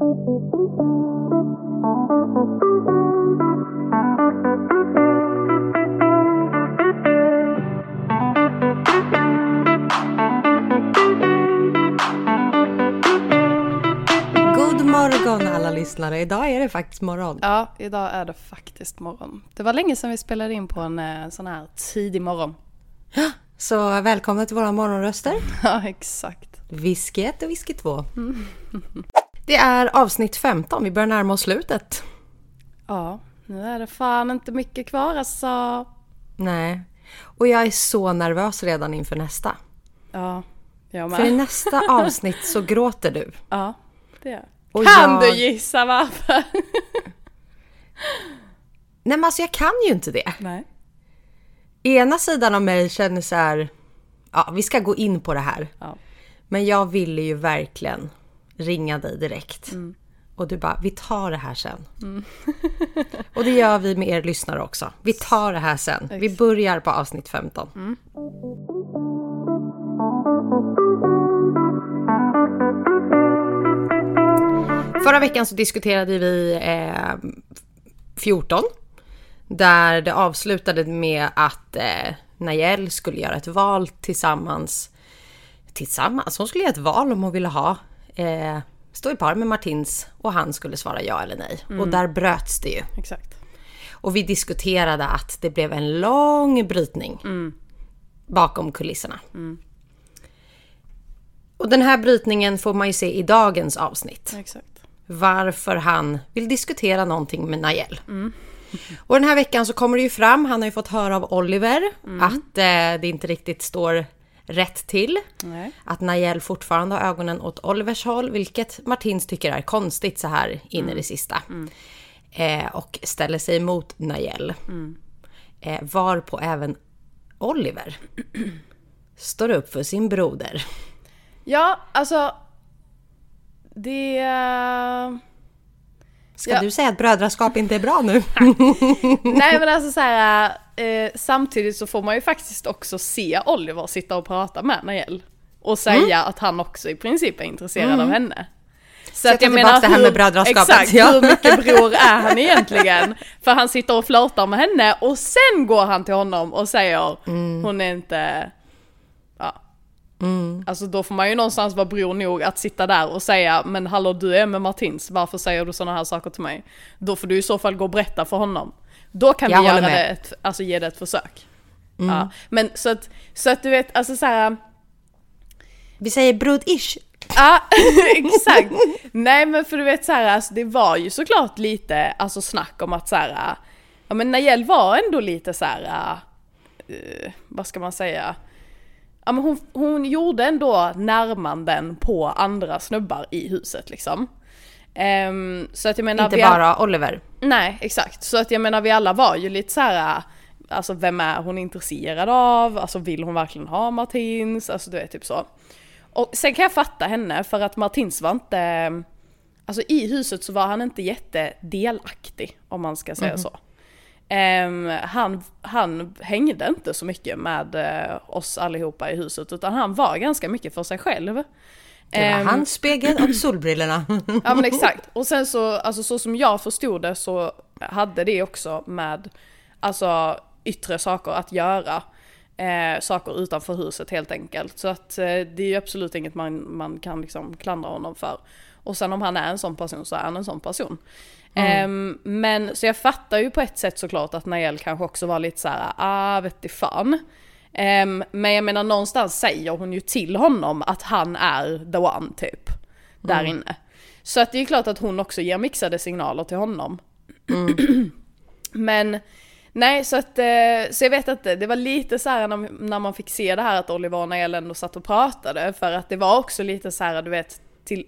God morgon alla lyssnare. Idag är det faktiskt morgon. Ja, idag är det faktiskt morgon. Det var länge sedan vi spelade in på en eh, sån här tidig morgon. Så välkomna till våra morgonröster. Ja, exakt. Whisky 1 och whisky 2. Det är avsnitt 15. Vi börjar närma oss slutet. Ja, nu är det fan inte mycket kvar alltså. Nej. Och jag är så nervös redan inför nästa. Ja, jag För i med. nästa avsnitt så gråter du. Ja, det är Och Kan jag- du gissa varför? Nej men alltså jag kan ju inte det. Nej. Ena sidan av mig känner så här. Ja, vi ska gå in på det här. Ja. Men jag ville ju verkligen ringa dig direkt. Mm. Och du bara, vi tar det här sen. och det gör vi med er lyssnare också. Vi tar det här sen. Vi börjar på avsnitt 15. Mm. Förra veckan så diskuterade vi eh, 14. Där det avslutade med att eh, Najel skulle göra ett val tillsammans. Tillsammans? Hon skulle göra ett val om hon ville ha. Eh, stå i par med Martins och han skulle svara ja eller nej. Och där bröts det ju. Exakt. Och vi diskuterade att det blev en lång brytning bakom kulisserna. Och den här brytningen får man ju se i dagens avsnitt. Exakt. Varför han vill diskutera någonting med Najel. Och den här veckan så kommer det ju fram, han har ju fått höra av Oliver att eh, det inte riktigt står rätt till. Nej. Att Najel fortfarande har ögonen åt Olivers håll, vilket Martins tycker är konstigt så här in i det sista. Eh, och ställer sig emot Najel. Eh, varpå även Oliver står upp för sin broder. Ja, alltså. Det... Ska Ja. du säga att brödraskap inte är bra nu? Nej men alltså så här, eh, samtidigt så får man ju faktiskt också se Oliver sitta och prata med Najel. Och säga att han också i princip är intresserad av henne. Så, jag tar tillbaka det här med brödraskapet, Exakt, ja. hur mycket bror är han egentligen? För han sitter och flörtar med henne och sen går han till honom och säger hon är inte... Ja. Alltså då får man ju någonstans vara bror nog att sitta där och säga men hallå du är med Martins, varför säger du sådana här saker till mig? Då får du i så fall gå och berätta för honom. Då kan Jag vi göra håller det, med. ett, alltså ge det ett försök. Ja. Men så att, så att du vet, alltså så här. Vi säger brud-ish. Ja, exakt. Nej men för du vet så här, alltså, det var ju såklart lite alltså, snack om att så här, ja men Najel var ändå lite så här, eh, vad ska man säga? Ja men hon, hon gjorde ändå närmanden på andra snubbar i huset liksom. Ehm, så att jag menar... Inte bara Oliver. Nej, exakt. Så att jag menar vi alla var ju lite så här. Alltså vem är hon intresserad av? Alltså vill hon verkligen ha Martins? Alltså du vet typ så. Och sen kan jag fatta henne för att Martins var inte... Alltså i huset så var han inte jättedelaktig om man ska säga så. Ehm, han, han hängde inte så mycket med eh, oss allihopa i huset utan han var ganska mycket för sig själv. Det var Ehm, hans spegel och solbrillorna. Ja men exakt. Och sen så, alltså så som jag förstod det så hade det också med alltså yttre saker att göra. Eh, saker utanför huset helt enkelt. Så att eh, det är ju absolut inget man, man kan liksom klandra honom för. Och sen om han är en sån person så är han en sån person. Ehm, men så jag fattar ju på ett sätt såklart att Nael kanske också var lite så här, ah vet du fan. Ehm, men jag menar någonstans säger hon ju till honom att han är the one typ. Där inne. Så att det är klart att hon också ger mixade signaler till honom. men nej så att, eh, så jag vet inte, det var lite så här när, när man fick se det här att Oliver och Nael ändå satt och pratade. För att det var också lite så här du vet, till,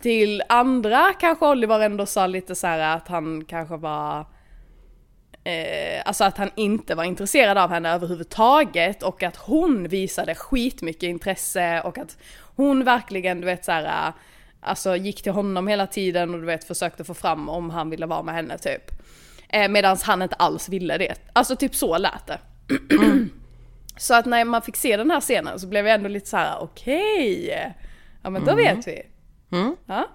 till andra kanske Oliver ändå sa lite så här att han kanske var eh, alltså att han inte var intresserad av henne överhuvudtaget och att hon visade skitmycket intresse och att hon verkligen, du vet så här, alltså gick till honom hela tiden och du vet försökte få fram om han ville vara med henne typ. Eh, Medan han inte alls ville det. Alltså typ så lät det. så att när man fick se den här scenen så blev jag ändå lite så här: okej, ja men då vet vi. Mm. Ja.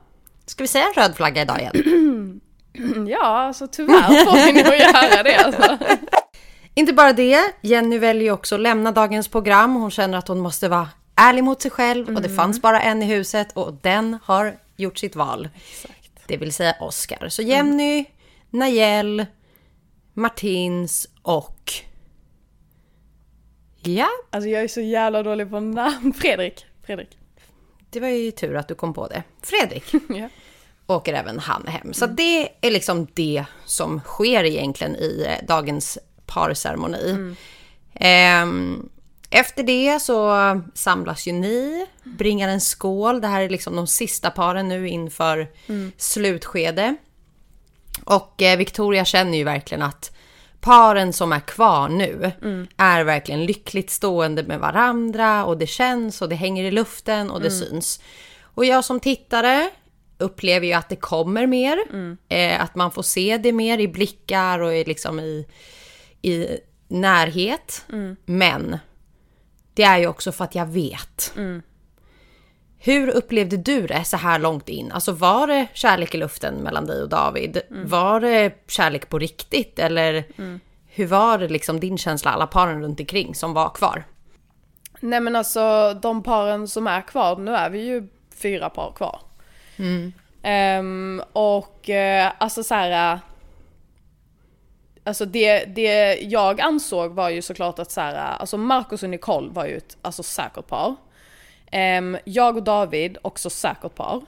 Ska vi säga en röd flagga idag igen? Ja, alltså tyvärr får vi nog göra det alltså. Inte bara det, Jenny väljer också att lämna dagens program. Hon känner att hon måste vara ärlig mot sig själv och det fanns bara en i huset och den har gjort sitt val. Exakt. Det vill säga Oscar. Så Jenny, Najel, Martins och... Ja, Alltså jag är så jävla dålig på namn. Fredrik. Fredrik. Det var ju tur att du kom på det. Fredrik Ja. åker även han hem. Så det är liksom det som sker egentligen i eh, dagens parceremoni. Ehm, efter det så samlas ju ni, bringar en skål. Det här är liksom de sista paren nu inför slutskede. Och eh, Victoria känner ju verkligen att paren som är kvar nu är verkligen lyckligt stående med varandra och det känns och det hänger i luften och det syns. Och jag som tittare upplever ju att det kommer mer. Eh, att man får se det mer i blickar och i, liksom i, i närhet. Men det är ju också för att jag vet. Hur upplevde du det så här långt in? Alltså var det kärlek i luften mellan dig och David? Var det kärlek på riktigt? Eller hur var det liksom din känsla, alla paren runt omkring som var kvar? Nej men alltså de paren som är kvar, nu är vi ju fyra par kvar. Ehm, och eh, alltså så här. Alltså det, det jag ansåg var ju såklart att så här, alltså Marcus och Nicole var ju ett alltså, säkert par. Jag och David, också säkert par.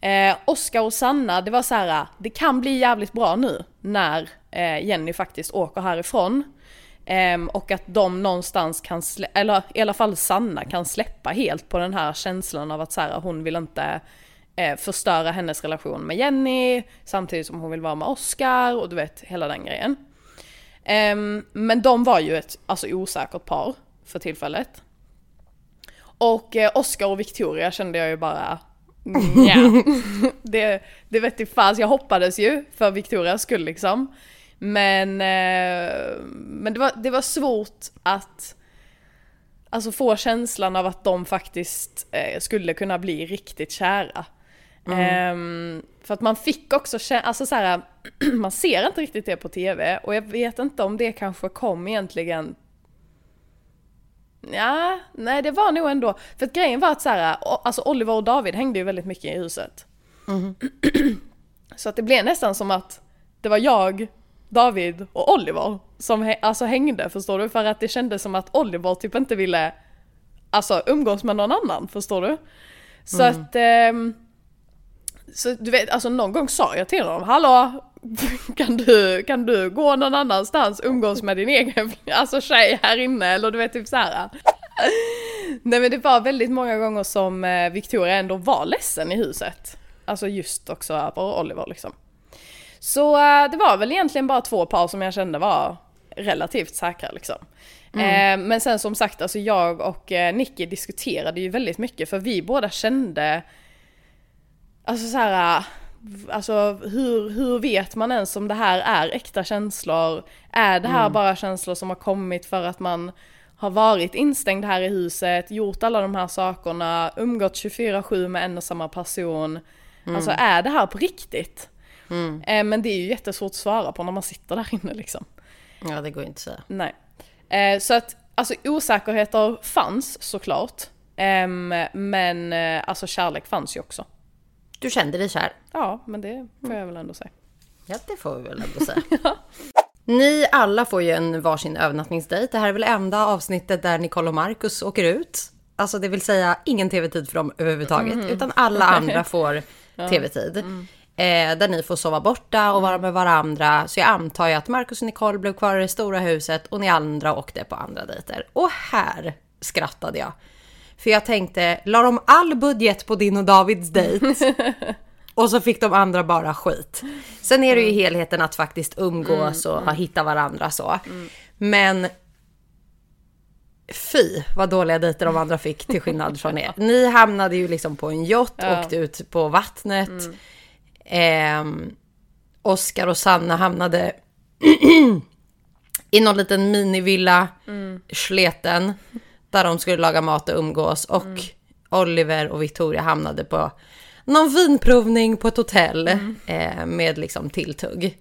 Eh, Oskar och Sanna, det var så här, det kan bli jävligt bra nu när eh, Jenny faktiskt åker härifrån. Ehm, och att de någonstans kan, eller i alla fall Sanna kan släppa helt på den här känslan av att så här, hon vill inte eh, förstöra hennes relation med Jenny samtidigt som hon vill vara med Oscar och du vet hela den grejen. Ehm, men de var ju ett alltså, osäkert par för tillfället. Och eh, Oscar och Victoria kände jag ju bara ja. det, det vet fan, jag hoppades ju för Victorias skull liksom. Men, eh, men det, var, det var svårt att alltså, få känslan av att de faktiskt eh, skulle kunna bli riktigt kära. Ehm, för att man fick också alltså så här, man ser inte riktigt det på TV och jag vet inte om det kanske kom egentligen Ja, nej det var nog ändå, för att grejen var att så här, alltså Oliver och David hängde ju väldigt mycket i huset. så att det blev nästan som att det var jag, David och Oliver som alltså hängde, förstår du? För att det kändes som att Oliver typ inte ville alltså umgås med någon annan, förstår du? Så att ehm, så du vet, alltså någon gång sa jag till honom, hallå, kan du, kan du gå någon annanstans, umgås med din egen alltså tjej här inne eller du vet typ så här. Nej men det var väldigt många gånger som eh, Victoria ändå var ledsen i huset. Alltså just också över Oliver liksom. Så eh, det var väl egentligen bara två par som jag kände var relativt säkra liksom. Eh, men sen som sagt, alltså jag och eh, Nicky diskuterade ju väldigt mycket för vi båda kände Alltså så här, alltså hur, hur vet man ens om det här är äkta känslor? Är det här bara känslor som har kommit för att man har varit instängd här i huset, gjort alla de här sakerna, umgått 24-7 med en och samma person? Alltså är det här på riktigt? Eh, men det är ju jättesvårt att svara på när man sitter där inne liksom. Ja, det går inte att säga. Nej. Eh, så att alltså osäkerheter fanns såklart. Ehm, men eh, alltså kärlek fanns ju också. Du kände dig kär? Ja, men det får jag väl ändå säga. Ja, det får vi väl ändå säga. Ni alla får ju en varsin övernattningsdejt. Det här är väl enda avsnittet där Nicole och Marcus åker ut. Alltså det vill säga ingen tv-tid för dem överhuvudtaget. Utan alla andra får tv-tid. Eh, där ni får sova borta och vara med varandra. Så jag antar ju att Marcus och Nicole blev kvar i det stora huset och ni andra åkte på andra dejter. Och här skrattade jag. För jag tänkte, la de all budget på din och Davids dejt? Och så fick de andra bara skit. Sen är det ju helheten att faktiskt umgås och hitta varandra så. Men fy vad dåliga dejter de andra fick till skillnad från er. Ni hamnade ju liksom på en yacht, Ja. åkte ut på vattnet. Ehm, Oskar och Sanna hamnade i någon liten minivilla, sleten, där de skulle laga mat och umgås. Och Oliver och Victoria hamnade på någon vinprovning på ett hotell eh, med liksom tilltugg.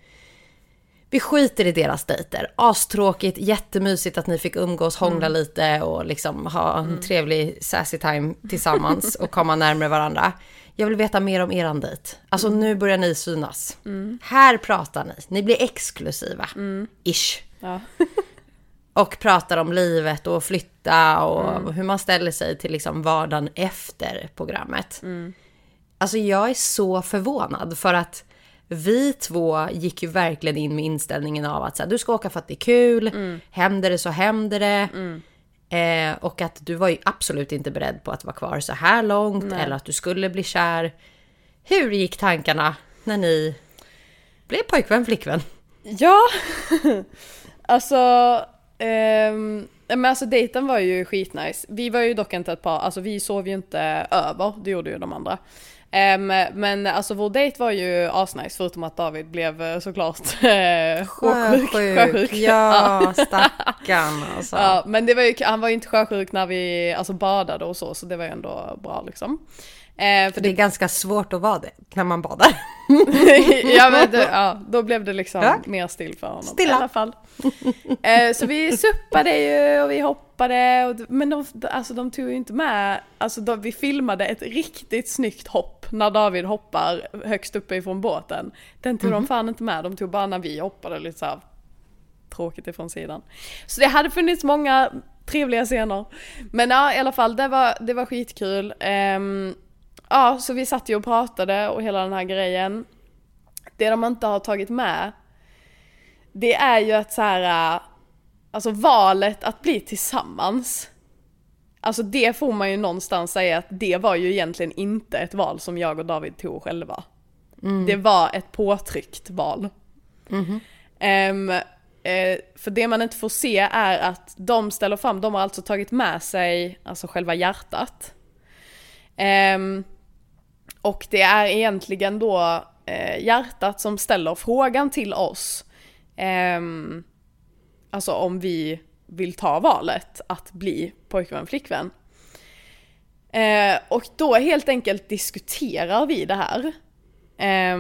Vi skiter i deras dejter. Astråkigt, jättemysigt att ni fick umgås, hångla lite och liksom ha en trevlig sassy time tillsammans och komma närmare varandra. Jag vill veta mer om eran dejt. Alltså nu börjar ni synas. Här pratar ni. Ni blir exklusiva. Ish. Ja. Och pratar om livet och flytta och hur man ställer sig till liksom vardagen efter programmet. Alltså jag är så förvånad för att vi två gick ju verkligen in med inställningen av att så här, du ska åka för att det är kul, händer det så händer det. Eh, och att du var ju absolut inte beredd på att vara kvar så här långt eller att du skulle bli kär. Hur gick tankarna när ni blev pojkvän, flickvän? Ja, alltså, ehm, men alltså dejten var ju skitnice. Vi var ju dock inte ett par, alltså vi sov ju inte över, det gjorde ju de andra. Ehm, men alltså vår dejt var ju asnice förutom att David blev eh, såklart eh, sjösjuk. Sjösjuk. Ja, stackarn alltså. Ja, men det var ju, han var ju inte sjösjuk när vi alltså badade och så, så det var ju ändå bra liksom. Eh, för Det är ganska svårt att vara det när man badar. ja men det, ja, då blev det liksom Ja. mer still för honom. Stilla. I alla fall. Eh, så vi suppade ju och vi hoppade, och, men de, alltså, de tog ju inte med, alltså de, vi filmade ett riktigt snyggt hopp när David hoppar högst uppe ifrån båten. Den tog de fan inte med, de tog bara när vi hoppade lite så här tråkigt ifrån sidan. Så det hade funnits många trevliga scener. Men ja, i alla fall, det var, det var skitkul. Ehm, ja, så vi satt ju och pratade och hela den här grejen. Det de inte har tagit med, det är ju att så här, äh, alltså valet att bli tillsammans. Alltså det får man ju någonstans säga att det var ju egentligen inte ett val som jag och David tog själva. Det var ett påtryckt val. Ehm, eh, för det man inte får se är att de ställer fram, de har alltså tagit med sig alltså själva hjärtat. Ehm, och det är egentligen då eh, hjärtat som ställer frågan till oss. Eh, alltså om vi vill ta valet att bli pojkvän, flickvän. Eh, och då helt enkelt diskuterar vi det här. Eh,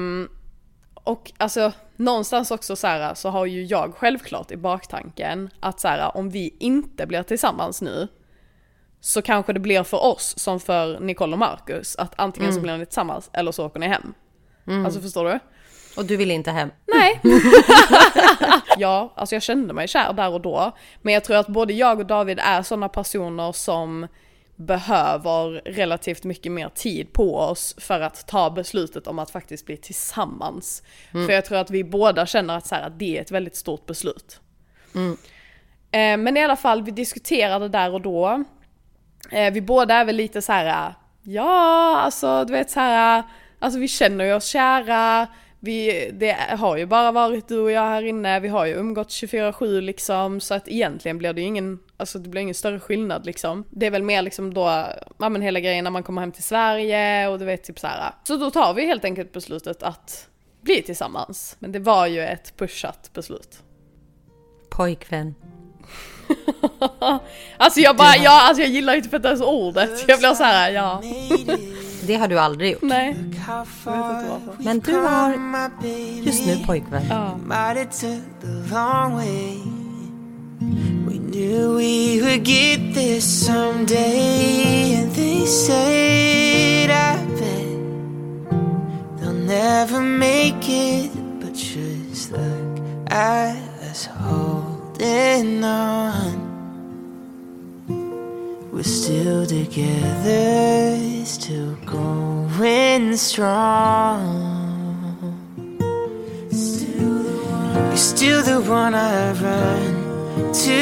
och alltså någonstans också så här så har ju jag självklart i baktanken att så här om vi inte blir tillsammans nu så kanske det blir för oss som för Nicole och Marcus att antingen så blir ni tillsammans eller så åker ni hem. Alltså förstår du? Och du vill inte hem. Nej. ja, alltså jag kände mig kär där och då. Men jag tror att både jag och David är sådana personer som behöver relativt mycket mer tid på oss för att ta beslutet om att faktiskt bli tillsammans. För jag tror att vi båda känner att, så här, att det är ett väldigt stort beslut. Eh, men i alla fall, vi diskuterade där och då. Eh, vi båda är väl lite så här, eh, ja, alltså du vet så här, eh, alltså vi känner ju oss kära. Vi, det har ju bara varit du och jag här inne, vi har ju umgått 24-7 liksom, så att egentligen blir det ju ingen, alltså det blir ingen större skillnad liksom. Det är väl mer liksom då, ja men hela grejen när man kommer hem till Sverige och du vet typ så här. Eh. Så då tar vi helt enkelt beslutet att bli tillsammans. Men det var ju ett pushat beslut. Pojkvän. Alltså jag bara, ja alltså jag gillar inte för ens ordet. Jag blir så här, ja. Det har du aldrig gjort. Nej. How far Men du har just nu pojkvän. Might have took the long way We knew we would get there someday And they said I bet They'll never make it But just look at us holding on We're still together, still going strong. You're still the one I run to,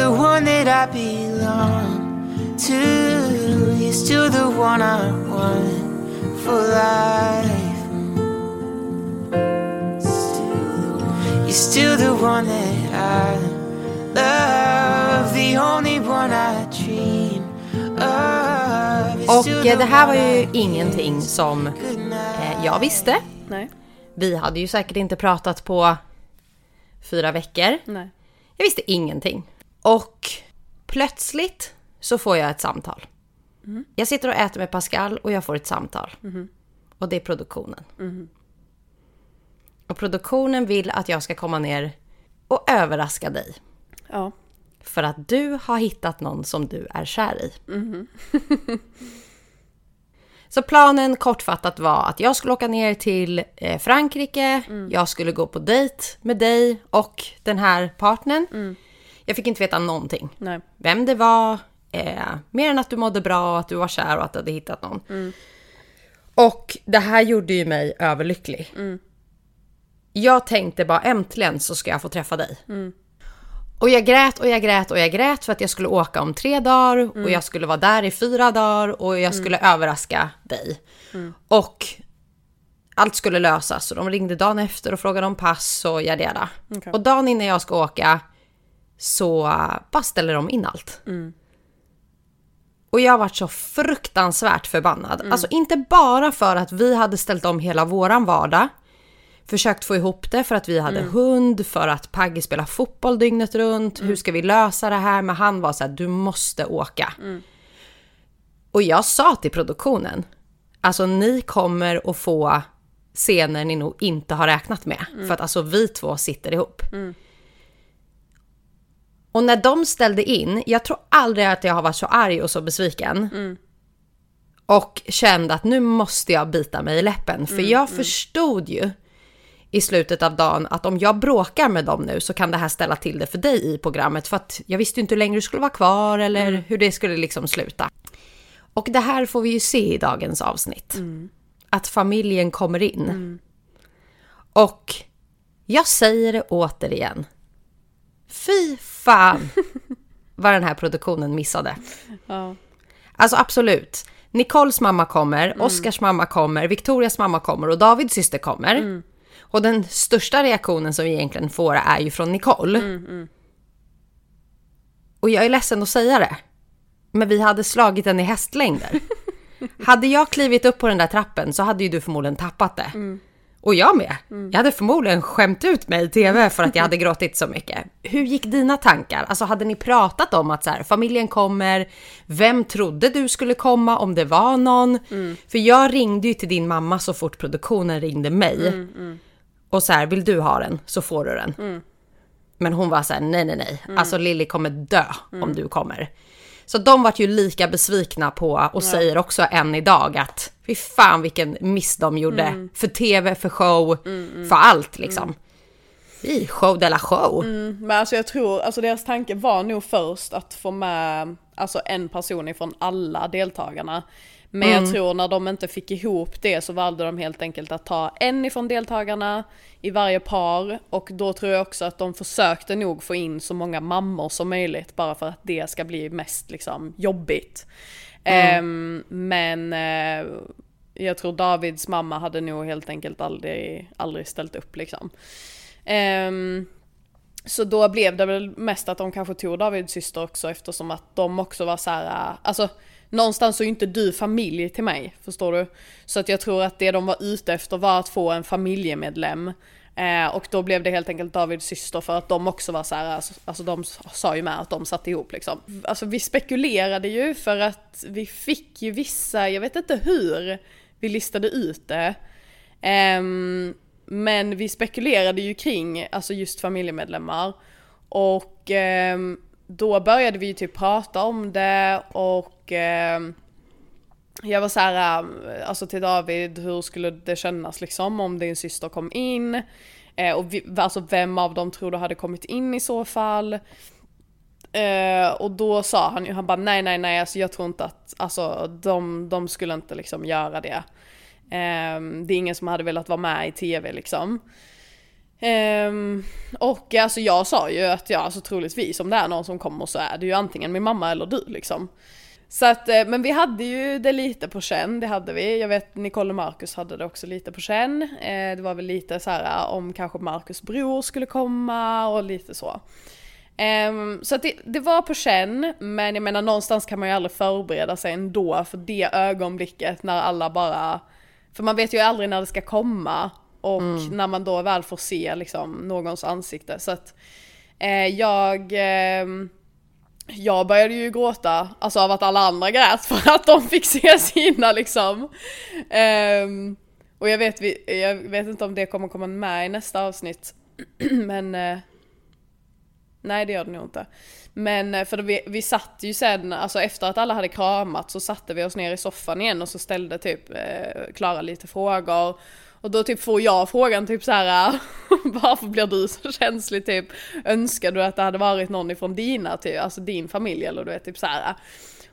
the one that I belong to. You're still the one I want for life. Still the one that I love, the only one I dream of. Och eh, det här var ju I ingenting som eh, jag visste. Nej. Vi hade ju säkert inte pratat på fyra veckor. Nej. Jag visste ingenting. Och plötsligt så får jag ett samtal. Jag sitter och äter med Pascal och jag får ett samtal. Och det är produktionen. Och produktionen vill att jag ska komma ner och överraska dig. Ja. För att du har hittat någon som du är kär i. Så planen kortfattat var att jag skulle åka ner till eh, Frankrike, jag skulle gå på dejt med dig och den här partnern. Jag fick inte veta någonting. Nej. Vem det var, eh, mer än att du mådde bra och att du var kär och att du hade hittat någon. Och det här gjorde ju mig överlycklig. Jag tänkte bara äntligen så ska jag få träffa dig. Och jag grät och jag grät och jag grät för att jag skulle åka om tre dagar och jag skulle vara där i fyra dagar och jag skulle överraska dig. Och allt skulle lösas och de ringde dagen efter och frågade om pass och yada. Okej. Och dagen innan jag ska åka så bara ställer de in allt. Och jag varit så fruktansvärt förbannad. Alltså inte bara för att vi hade ställt om hela våran vardag, försökt få ihop det för att vi hade hund, för att Pagge spelar fotboll dygnet runt. Hur ska vi lösa det här? Men han var så här, du måste åka. Och jag sa till produktionen, alltså ni kommer att få scener ni nog inte har räknat med. För att alltså vi två sitter ihop. Och när de ställde in, jag tror aldrig att jag har varit så arg och så besviken. Och kände att nu måste jag bita mig i läppen. För jag förstod ju i slutet av dagen att om jag bråkar med dem nu så kan det här ställa till det för dig i programmet. För att jag visste inte hur länge du skulle vara kvar eller hur det skulle liksom sluta. Och det här får vi ju se i dagens avsnitt. Att familjen kommer in. Och jag säger det återigen. Fy fan vad den här produktionen missade. Ja. Alltså absolut. Nicoles mamma kommer, Oscars mamma kommer, Victorias mamma kommer och Davids syster kommer. Och den största reaktionen som vi egentligen får är ju från Nicole. Och jag är ledsen att säga det. Men vi hade slagit den i hästlängder. hade jag klivit upp på den där trappen så hade ju du förmodligen tappat det. Och jag med. Jag hade förmodligen skämt ut mig i tv för att jag hade gråtit så mycket. Hur gick dina tankar? Alltså hade ni pratat om att så här, familjen kommer, vem trodde du skulle komma om det var någon? För jag ringde ju till din mamma så fort produktionen ringde mig. Och så här, vill du ha den så får du den. Men hon var så här, nej nej nej, alltså Lilly kommer dö om du kommer. Så de vart ju lika besvikna på och säger också än idag att fy fan vilken miss de gjorde. För tv, för show, för allt liksom. I show de la show. Men alltså jag tror, alltså deras tanke var nog först att få med alltså en person ifrån alla deltagarna. Men jag tror när de inte fick ihop det så valde de helt enkelt att ta en ifrån deltagarna i varje par och då tror jag också att de försökte nog få in så många mammor som möjligt bara för att det ska bli mest liksom jobbigt. Ehm, men eh, jag tror Davids mamma hade nog helt enkelt aldrig, aldrig ställt upp liksom. Ehm, så då blev det väl mest att de kanske tog Davids syster också eftersom att de också var så här, äh, alltså någonstans så är ju inte du familj till mig, förstår du? Så att jag tror att det de var ute efter var att få en familjemedlem. Eh, och då blev det helt enkelt Davids syster för att de också var så här, alltså, alltså de sa ju med att de satt ihop liksom. Alltså vi spekulerade ju för att vi fick ju vissa, jag vet inte hur vi listade ut det. Eh, men vi spekulerade ju kring alltså just familjemedlemmar. Och eh, då började vi ju typ prata om det och eh, jag var så här, ehm, alltså till David, hur skulle det kännas liksom om din syster kom in? Eh, och vi, alltså vem av dem tror du hade kommit in i så fall? Eh, och då sa han ju, han bara nej nej nej, alltså jag tror inte att, alltså de, de skulle inte liksom göra det. Ehm, det är ingen som hade velat vara med i tv liksom. Um, och alltså jag sa ju att ja, alltså troligtvis om det är någon som kommer så är det ju antingen min mamma eller du liksom. Så att, eh, men vi hade ju det lite på känn, det hade vi. Jag vet Nicole och Marcus hade det också lite på känn. Eh, det var väl lite så här eh, om kanske Marcus bror skulle komma och lite så. Ehm, så att det, det var på känn, men jag menar någonstans kan man ju aldrig förbereda sig ändå för det ögonblicket när alla bara, för man vet ju aldrig när det ska komma och när man då väl får se liksom någons ansikte. Så att eh, jag, ehm, jag började ju gråta, alltså av att alla andra grät för att de fick se sina liksom. Ehm, och jag vet, jag vet inte om det kommer komma med i nästa avsnitt. Men eh, Nej det gör det nog inte. Men eh, för vi, vi satt ju sen, alltså efter att alla hade kramat så satte vi oss ner i soffan igen och så ställde typ eh, Klara lite frågor. Och då typ får jag frågan typ så här äh, varför blir du så känslig typ? Önskar du att det hade varit någon ifrån dina, typ, alltså din familj eller du vet typ så här. Äh.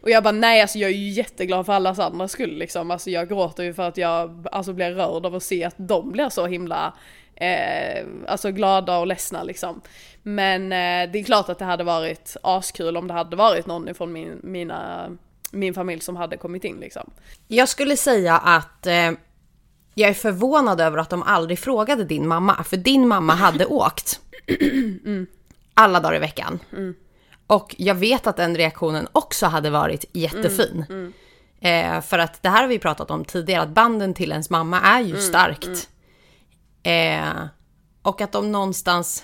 Och jag bara nej alltså jag är ju jätteglad för allas andra skull liksom. Alltså jag gråter ju för att jag alltså blir rörd av att se att de blir så himla eh, alltså glada och ledsna liksom. Men eh, det är klart att det hade varit askul om det hade varit någon ifrån min, mina, min familj som hade kommit in liksom. Jag skulle säga att eh, jag är förvånad över att de aldrig frågade din mamma, för din mamma hade åkt. Alla dagar i veckan. Och jag vet att den reaktionen också hade varit jättefin. Eh, för att det här har vi pratat om tidigare, att banden till ens mamma är ju starkt. Eh, och att de någonstans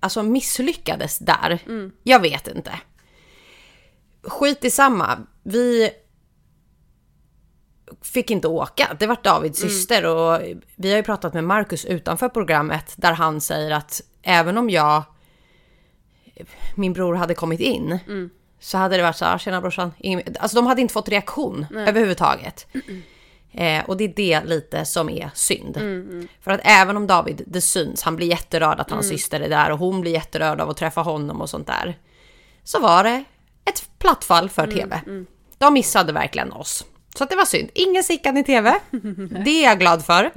alltså misslyckades där. Jag vet inte. Skit i samma. Vi fick inte åka. Det var Davids syster och vi har ju pratat med Markus utanför programmet där han säger att även om jag, min bror hade kommit in så hade det varit så här, tjena brorsan. Ingen, alltså de hade inte fått reaktion överhuvudtaget. Eh, och det är det lite som är synd. För att även om David, det syns, han blir jätterörd att hans syster är där och hon blir jätterörd av att träffa honom och sånt där. Så var det ett platt fall för TV. De missade verkligen oss. Så att det var synd. Ingen Sickan i TV. Det är jag glad för.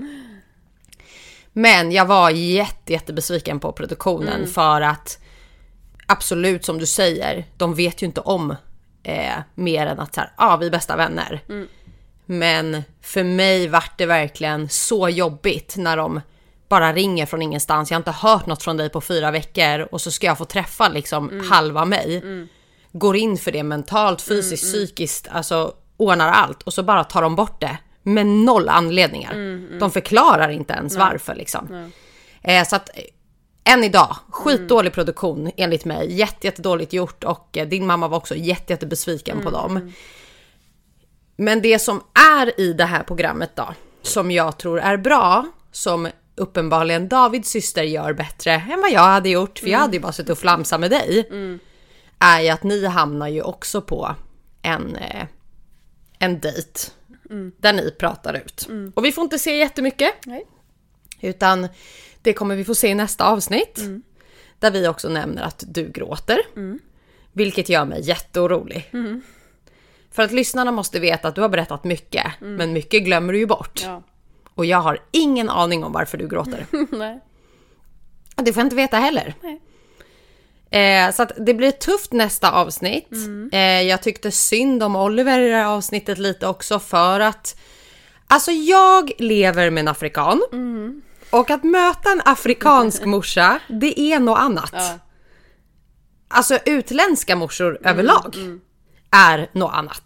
Men jag var jätte, jättebesviken på produktionen för att absolut som du säger, de vet ju inte om eh, mer än att så här, ah, vi är bästa vänner. Men för mig vart det verkligen så jobbigt när de bara ringer från ingenstans. Jag har inte hört något från dig på fyra veckor och så ska jag få träffa liksom halva mig. Går in för det mentalt, fysiskt, psykiskt, alltså ordnar allt och så bara tar de bort det med noll anledningar. De förklarar inte ens varför liksom. Eh, så att eh, än idag, skitdålig produktion enligt mig. Jätte, jättedåligt gjort och eh, din mamma var också jätte, jättebesviken på dem. Men det som är i det här programmet då, som jag tror är bra, som uppenbarligen Davids syster gör bättre än vad jag hade gjort, för jag hade ju bara suttit och flamsat med dig, är ju att ni hamnar ju också på en, eh, en dejt där ni pratar ut. Och vi får inte se jättemycket, Nej. utan det kommer vi få se i nästa avsnitt. Där vi också nämner att du gråter. Vilket gör mig jätteorolig. För att lyssnarna måste veta att du har berättat mycket, men mycket glömmer du ju bort. Ja. Och jag har ingen aning om varför du gråter. Nej. Det får jag inte veta heller. Nej. Eh, så att det blir tufft nästa avsnitt. Eh, jag tyckte synd om Oliver i det här avsnittet lite också för att Alltså jag lever med en afrikan. Och att möta en afrikansk morsa, det är något annat. Ja. Alltså utländska morsor överlag är något annat.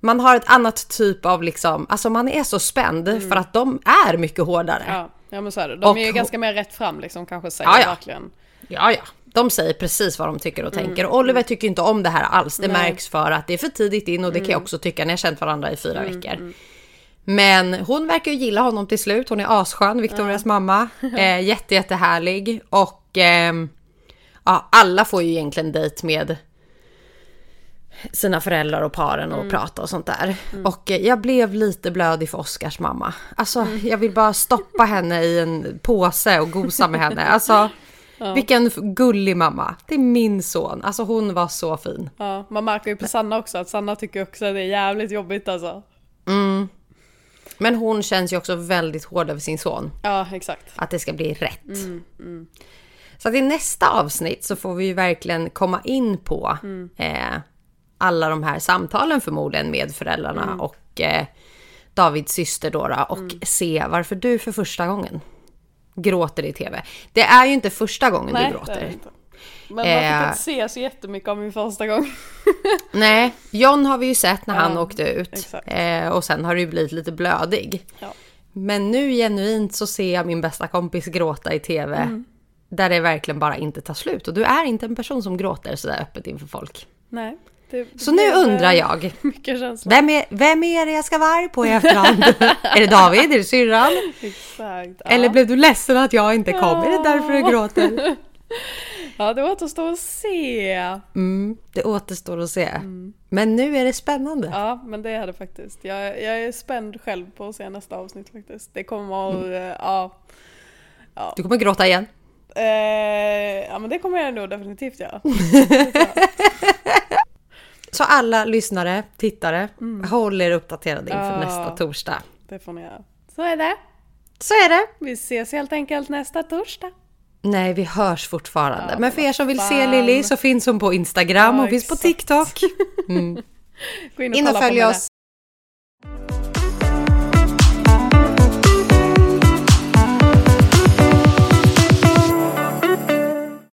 Man har ett annat typ av liksom, alltså man är så spänd för att de är mycket hårdare. Ja. Ja. ja men så är det. De Och är ju ganska mer rätt fram liksom kanske säger Ja, ja. verkligen. ja, De säger precis vad de tycker och tänker. Och Oliver tycker inte om det här alls. Det Nej. märks för att det är för tidigt in och det kan jag också tycka jag har känt varandra i fyra veckor. Men hon verkar ju gilla honom till slut. Hon är asskön, Victorias mamma. Eh, jätte, jättehärlig. Och ehm, ja, alla får ju egentligen dejt med sina föräldrar och paren och prata och sånt där. Och eh, jag blev lite blödig för Oscars mamma. Alltså jag vill bara stoppa henne i en påse och gosa med henne. Alltså vilken f- gullig mamma. Det är min son. Alltså hon var så fin. Ja, man märker ju på Sanna också att Sanna tycker också att det är jävligt jobbigt alltså. Men hon känns ju också väldigt hård över sin son. Ja, exakt. Att det ska bli rätt. Så att i nästa avsnitt så får vi ju verkligen komma in på eh, alla de här samtalen förmodligen med föräldrarna och eh, Davids syster då och se varför du för första gången gråter i tv. Det är ju inte första gången Nej, du gråter. det. Men man fick Eh. inte se så jättemycket av min första gång. Nej, John har vi ju sett när han Ja, åkte ut. Eh, och sen har det ju blivit lite blödig. Ja. Men nu genuint så ser jag min bästa kompis gråta i tv. där det verkligen bara inte tar slut. Och du är inte en person som gråter sådär öppet inför folk. Nej. Det, Så nu eh, undrar jag, vem är, vem är det jag ska vara arg på i efterhand? är det David? Är det syrran? Exakt. Eller ja. blev du ledsen att jag inte kom? Är det därför du gråter? ja, det återstår att se. Mm, det återstår att se. Men nu är det spännande. Ja, men det är det faktiskt. Jag, jag är spänd själv på att se nästa avsnitt faktiskt. Det kommer att, Mm. eh, ja. Du kommer gråta igen. Eh, ja men det kommer jag nog definitivt göra. Så alla lyssnare, tittare, håll er uppdaterade inför Ja. nästa torsdag. Det får ni göra. Så är det. Så är det. Vi ses helt enkelt nästa torsdag. Nej, vi hörs fortfarande. Ja, Men för er som vill se fan. Lilly så finns hon på Instagram Ja, och finns på. TikTok. Gå in och In och följ oss.